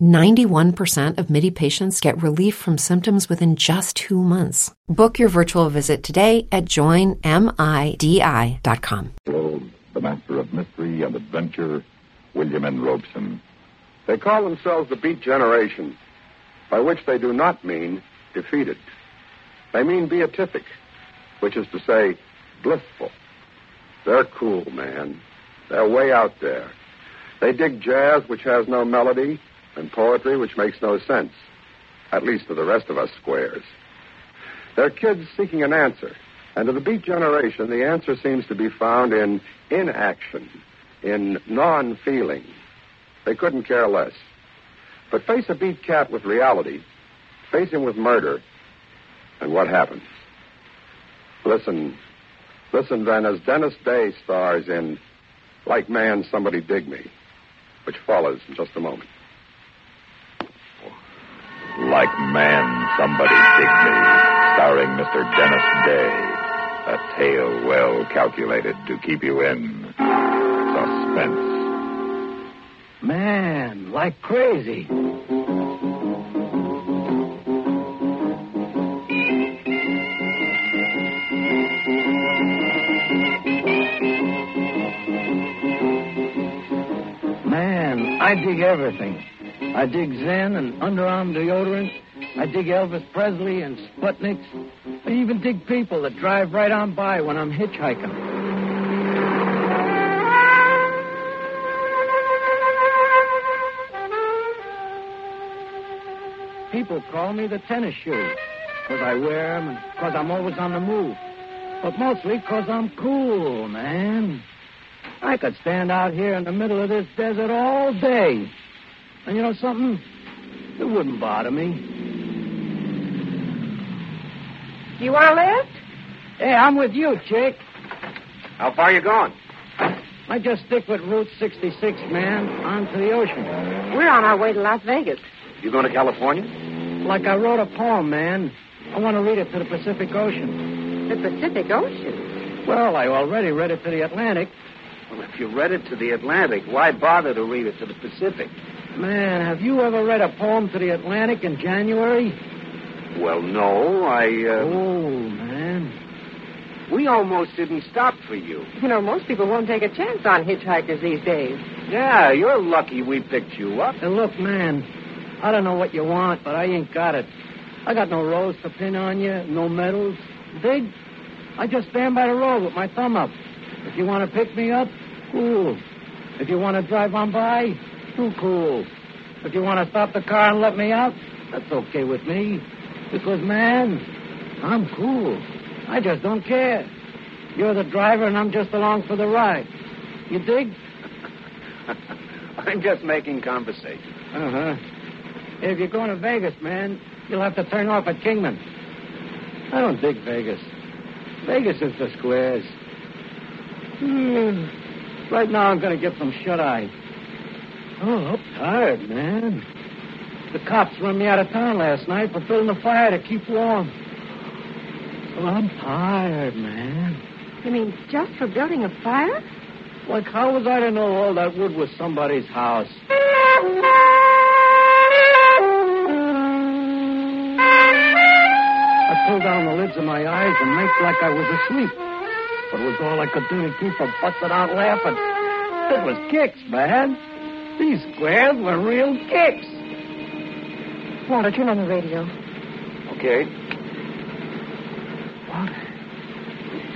91% of MIDI patients get relief from symptoms within just two months. Book your virtual visit today at joinmidi.com. The master of mystery and adventure, William N. Robson. They call themselves the Beat Generation, by which they do not mean defeated. They mean beatific, which is to say, blissful. They're cool, man. They're way out there. They dig jazz, which has no melody, and poetry, which makes no sense, at least to the rest of us squares. They're kids seeking an answer, and to the beat generation, the answer seems to be found in inaction, in non feeling. They couldn't care less. But face a beat cat with reality, face him with murder, and what happens? Listen, listen then, as Dennis Day stars in Like Man, Somebody Dig Me, which follows in just a moment. Like Man, Somebody Dig Me, starring Mr. Dennis Day. A tale well calculated to keep you in suspense. Man, like crazy. Man, I dig everything. I dig Zen and underarm deodorant. I dig Elvis Presley and Sputniks. I even dig people that drive right on by when I'm hitchhiking. People call me the tennis shoe because I wear them and because I'm always on the move. But mostly because I'm cool, man. I could stand out here in the middle of this desert all day. And you know something? It wouldn't bother me. You want a lift? Hey, I'm with you, chick. How far you going? I just stick with Route 66, man, on to the ocean. We're on our way to Las Vegas. You going to California? Like I wrote a poem, man. I want to read it to the Pacific Ocean. The Pacific Ocean? Well, I already read it to the Atlantic. Well, if you read it to the Atlantic, why bother to read it to the Pacific? Man, have you ever read a poem to the Atlantic in January? Well, no, I. Uh... Oh, man. We almost didn't stop for you. You know, most people won't take a chance on hitchhikers these days. Yeah, you're lucky we picked you up. And look, man, I don't know what you want, but I ain't got it. I got no rose to pin on you, no medals. Dig? I just stand by the road with my thumb up. If you want to pick me up, cool. If you want to drive on by, too cool. If you want to stop the car and let me out, that's okay with me. Because, man, I'm cool. I just don't care. You're the driver, and I'm just along for the ride. You dig? I'm just making conversation. Uh huh. If you're going to Vegas, man, you'll have to turn off at Kingman. I don't dig Vegas. Vegas is the squares. Hmm. Right now, I'm going to get some shut eye. Oh, I'm tired, man. The cops run me out of town last night for building a fire to keep warm. Oh, I'm tired, man. You mean just for building a fire? Like, how was I to know all that wood was somebody's house? I pulled down the lids of my eyes and made like I was asleep. But it was all I could do to keep from busting out laughing. It was kicks, man. These squares were real kicks. Walter, turn on the radio. Okay. Walter,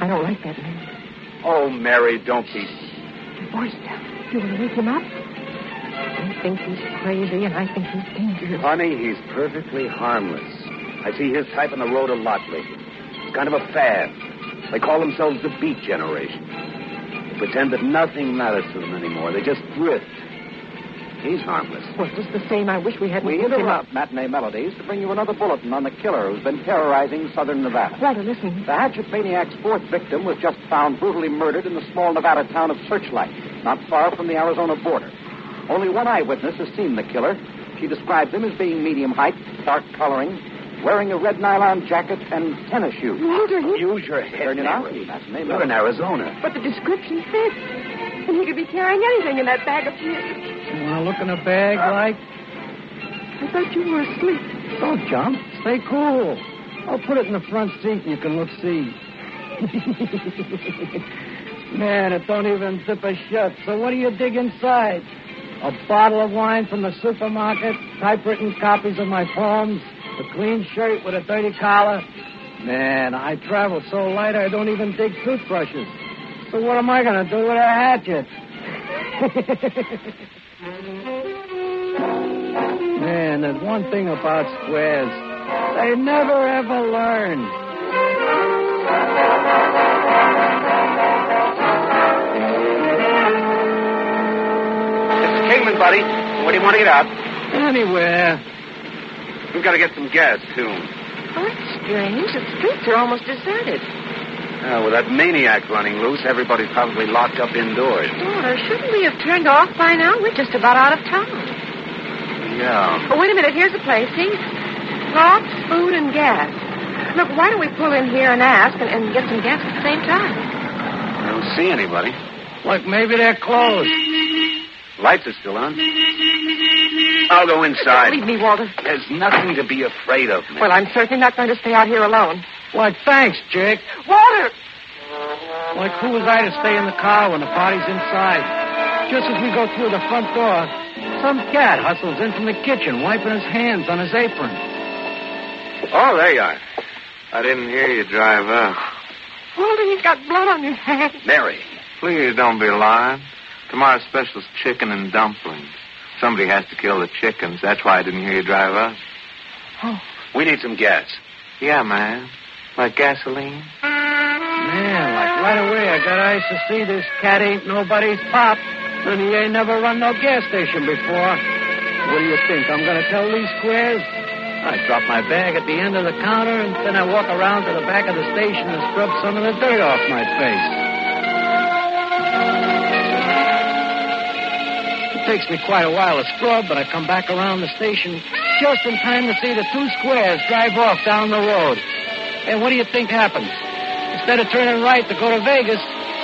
I don't like that man. Oh, Mary, don't be. Your voice down. You want to wake him up? I think he's crazy, and I think he's dangerous. Honey, he's perfectly harmless. I see his type on the road a lot lately. It's kind of a fad. They call themselves the Beat Generation. They pretend that nothing matters to them anymore. They just drift. He's harmless. Well, just the same, I wish we hadn't We interrupt matinee melodies to bring you another bulletin on the killer who's been terrorizing southern Nevada. Walter, listen. The hatchet maniac's fourth victim was just found brutally murdered in the small Nevada town of Searchlight, not far from the Arizona border. Only one eyewitness has seen the killer. She describes him as being medium height, dark coloring, wearing a red nylon jacket and tennis shoes. Walter, he... Use your head, Turn it out. Mary. Matinee You're in. Arizona. But the description fits. And he could be carrying anything in that bag of his. You want to look in a bag, like? I thought you were asleep. Don't jump. Stay cool. I'll put it in the front seat and you can look see. Man, it don't even zip a shut. So what do you dig inside? A bottle of wine from the supermarket, typewritten copies of my poems, a clean shirt with a dirty collar. Man, I travel so light I don't even dig toothbrushes. So what am I going to do with a hatchet? Man, there's one thing about squares. They never ever learn. It's Kingman, buddy. Where do you want to get out? Anywhere. We've got to get some gas, too. Oh, it's strange. The streets are almost deserted. Uh, with that maniac running loose, everybody's probably locked up indoors. Walter, shouldn't we have turned off by now? We're just about out of town. Yeah. Oh, wait a minute. Here's the place. See? Slots, food, and gas. Look, why don't we pull in here and ask and, and get some gas at the same time? I don't see anybody. Look, maybe they're closed. Lights are still on. I'll go inside. Leave me, Walter. There's nothing to be afraid of, man. Well, I'm certainly not going to stay out here alone. Like, thanks, Jake. Walter! Like, who was I to stay in the car when the party's inside? Just as we go through the front door, some cat hustles in from the kitchen, wiping his hands on his apron. Oh, there you are. I didn't hear you drive up. Walter, you've got blood on your hands. Mary. Please don't be lying. Tomorrow's special's chicken and dumplings. Somebody has to kill the chickens. That's why I didn't hear you drive up. Oh. We need some gas. Yeah, man. Like gasoline? Man, like right away, I got eyes to see this cat ain't nobody's pop, and he ain't never run no gas station before. What do you think? I'm going to tell these squares? I drop my bag at the end of the counter, and then I walk around to the back of the station and scrub some of the dirt off my face. Takes me quite a while to scrub, but I come back around the station just in time to see the two squares drive off down the road. And what do you think happens? Instead of turning right to go to Vegas,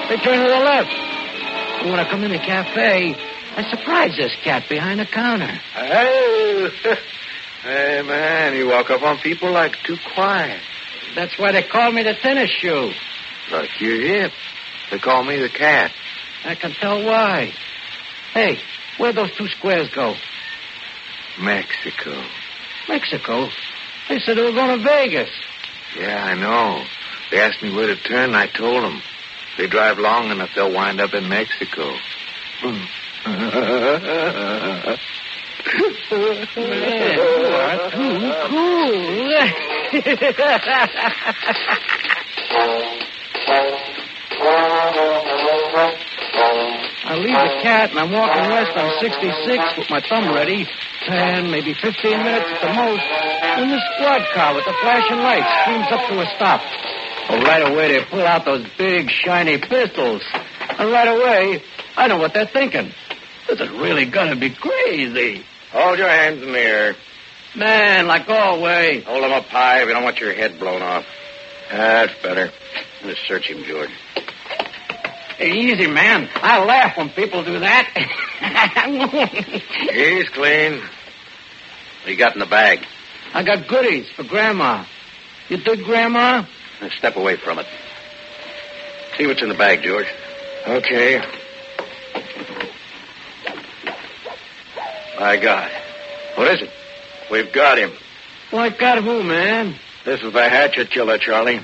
they turn to the left. And when I come in the cafe, I surprise this cat behind the counter. Hey, hey, man, you walk up on people like too quiet. That's why they call me the tennis shoe. Like you're hip. They call me the cat. I can tell why. Hey, where'd those two squares go? Mexico. Mexico. They said they were going to Vegas. Yeah, I know. They asked me where to turn, and I told them. They drive long enough, they'll wind up in Mexico. Man, you are too cool. Cat and I'm walking west on 66 with my thumb ready. Ten, maybe 15 minutes at the most. When the squad car with the flashing lights steams up to a stop. Oh, right away they pull out those big, shiny pistols. And right away, I know what they're thinking. This is really gonna be crazy. Hold your hands in the air. Man, like always. Hold them up high if you don't want your head blown off. That's better. Let's search him, George. Hey, easy, man. I laugh when people do that. He's clean. What you got in the bag? I got goodies for Grandma. You dig Grandma? Now step away from it. See what's in the bag, George. Okay. My God. What is it? We've got him. Like got who, man? This is the hatchet killer, Charlie.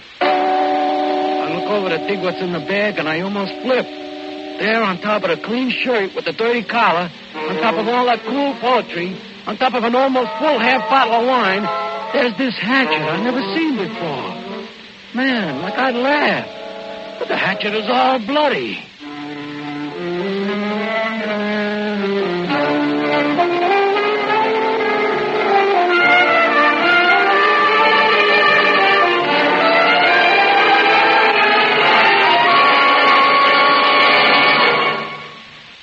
Look over to dig what's in the bag, and I almost flip. There, on top of the clean shirt with the dirty collar, on top of all that cool poetry, on top of an almost full half bottle of wine, there's this hatchet I've never seen before. Man, like I'd laugh. But the hatchet is all bloody.